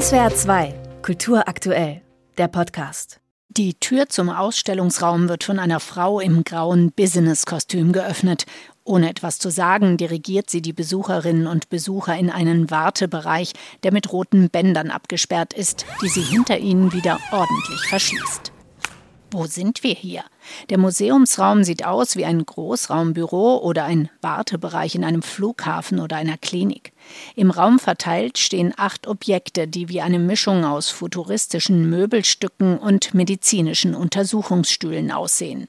SWR 2, Kultur aktuell, der Podcast. Die Tür zum Ausstellungsraum wird von einer Frau im grauen Business-Kostüm geöffnet. Ohne etwas zu sagen, dirigiert sie die Besucherinnen und Besucher in einen Wartebereich, der mit roten Bändern abgesperrt ist, die sie hinter ihnen wieder ordentlich verschließt. Wo sind wir hier? Der Museumsraum sieht aus wie ein Großraumbüro oder ein Wartebereich in einem Flughafen oder einer Klinik. Im Raum verteilt stehen acht Objekte, die wie eine Mischung aus futuristischen Möbelstücken und medizinischen Untersuchungsstühlen aussehen.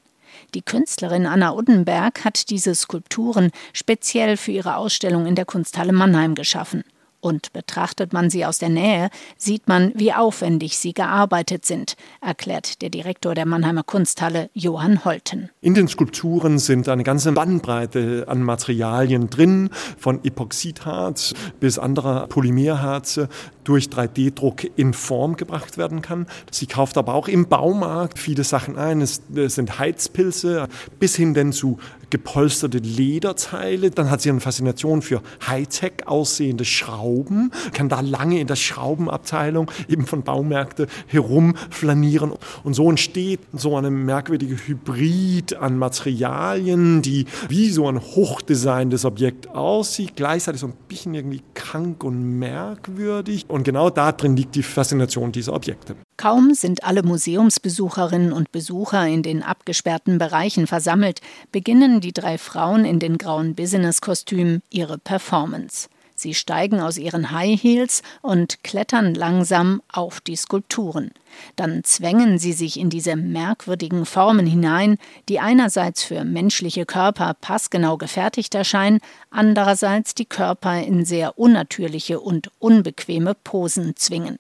Die Künstlerin Anna Uddenberg hat diese Skulpturen speziell für ihre Ausstellung in der Kunsthalle Mannheim geschaffen. Und betrachtet man sie aus der Nähe, sieht man, wie aufwendig sie gearbeitet sind, erklärt der Direktor der Mannheimer Kunsthalle Johann Holten. In den Skulpturen sind eine ganze Bandbreite an Materialien drin, von Epoxidharz bis anderer Polymerharze durch 3D-Druck in Form gebracht werden kann. Sie kauft aber auch im Baumarkt viele Sachen ein. Es sind Heizpilze bis hin denn zu gepolsterte Lederteile. Dann hat sie eine Faszination für Hightech aussehende Schrauben, kann da lange in der Schraubenabteilung eben von Baumärkten herumflanieren. Und so entsteht so eine merkwürdige Hybrid an Materialien, die wie so ein hochdesigntes Objekt aussieht, gleichzeitig so ein bisschen irgendwie krank und merkwürdig. Und genau da drin liegt die Faszination dieser Objekte. Kaum sind alle Museumsbesucherinnen und Besucher in den abgesperrten Bereichen versammelt, beginnen die drei Frauen in den grauen Business-Kostümen ihre Performance. Sie steigen aus ihren High Heels und klettern langsam auf die Skulpturen. Dann zwängen sie sich in diese merkwürdigen Formen hinein, die einerseits für menschliche Körper passgenau gefertigt erscheinen, andererseits die Körper in sehr unnatürliche und unbequeme Posen zwingen.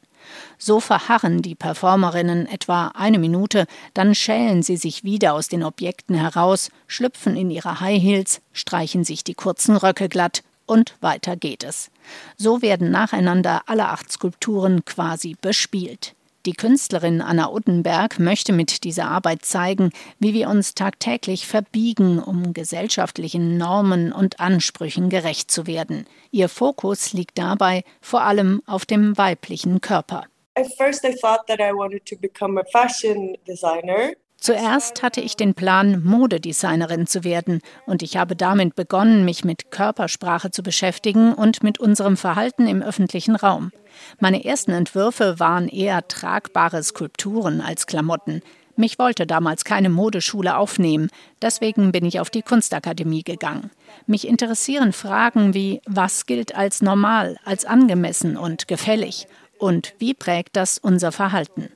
So verharren die Performerinnen etwa eine Minute, dann schälen sie sich wieder aus den Objekten heraus, schlüpfen in ihre High Heels, streichen sich die kurzen Röcke glatt und weiter geht es. So werden nacheinander alle acht Skulpturen quasi bespielt. Die Künstlerin Anna Uddenberg möchte mit dieser Arbeit zeigen, wie wir uns tagtäglich verbiegen, um gesellschaftlichen Normen und Ansprüchen gerecht zu werden. Ihr Fokus liegt dabei vor allem auf dem weiblichen Körper. At first I thought that I wanted to become a fashion designer. Zuerst hatte ich den Plan, Modedesignerin zu werden, und ich habe damit begonnen, mich mit Körpersprache zu beschäftigen und mit unserem Verhalten im öffentlichen Raum. Meine ersten Entwürfe waren eher tragbare Skulpturen als Klamotten. Mich wollte damals keine Modeschule aufnehmen, deswegen bin ich auf die Kunstakademie gegangen. Mich interessieren Fragen wie, was gilt als normal, als angemessen und gefällig und wie prägt das unser Verhalten?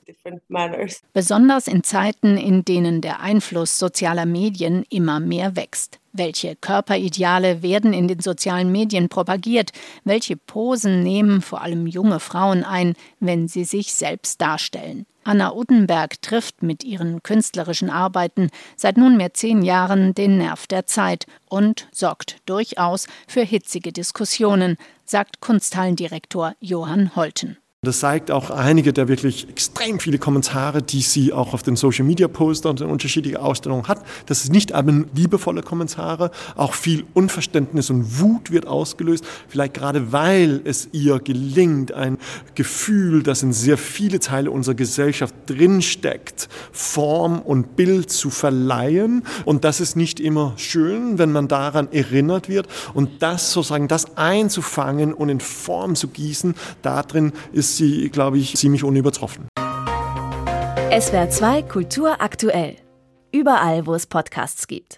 Besonders in Zeiten, in denen der Einfluss sozialer Medien immer mehr wächst. Welche Körperideale werden in den sozialen Medien propagiert? Welche Posen nehmen vor allem junge Frauen ein, wenn sie sich selbst darstellen? Anna Uddenberg trifft mit ihren künstlerischen Arbeiten seit nunmehr zehn Jahren den Nerv der Zeit und sorgt durchaus für hitzige Diskussionen, sagt Kunsthallendirektor Johann Holten. Das zeigt auch einige der wirklich extrem viele Kommentare, die sie auch auf den Social Media Poster und in unterschiedlichen Ausstellungen hat. Das ist nicht aber liebevolle Kommentare, auch viel Unverständnis und Wut wird ausgelöst, vielleicht gerade weil es ihr gelingt, ein Gefühl, das in sehr viele Teile unserer Gesellschaft drinsteckt, Form und Bild zu verleihen. Und das ist nicht immer schön, wenn man daran erinnert wird. Und das sozusagen, das einzufangen und in Form zu gießen, darin ist ist sie, glaube ich, ziemlich unübertroffen. SWR 2 Kultur aktuell. Überall, wo es Podcasts gibt.